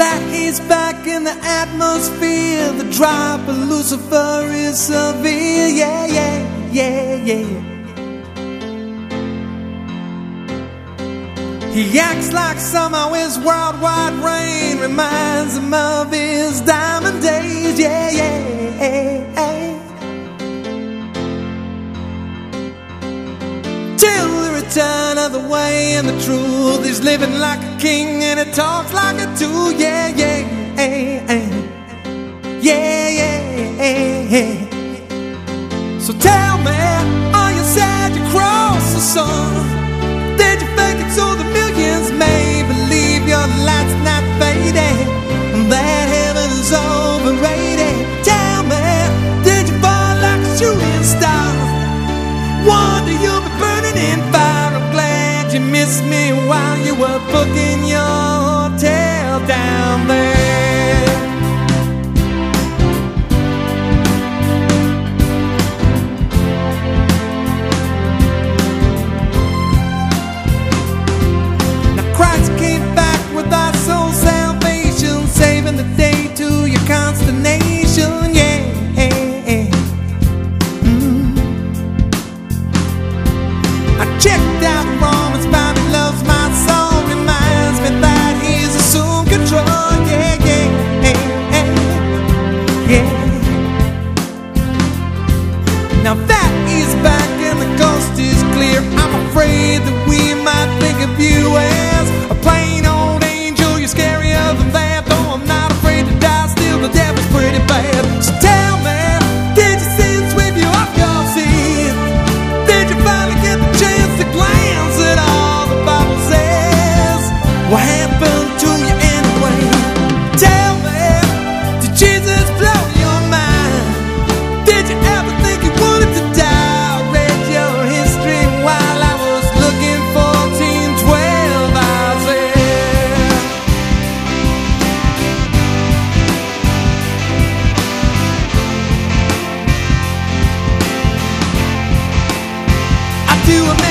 is back in the atmosphere. The drop of Lucifer is severe. Yeah, yeah, yeah, yeah. He acts like somehow his worldwide reign reminds him of his diamond days. Yeah, yeah. Yeah. Till the return of the way and the truth. He's living like a king and he talks like a tool. Yeah, yeah. Yeah, yeah. So tell me, are you sad you crossed the sun? Did you fake it so the millions may believe your light's not fading? That heaven is overrated. Tell me, did you fall like a shooting star? Wonder you'll be burning in fire. I'm glad you missed me while you were booking Now that he's back and the coast is clear, I'm afraid that we might think of you as a plain do imagine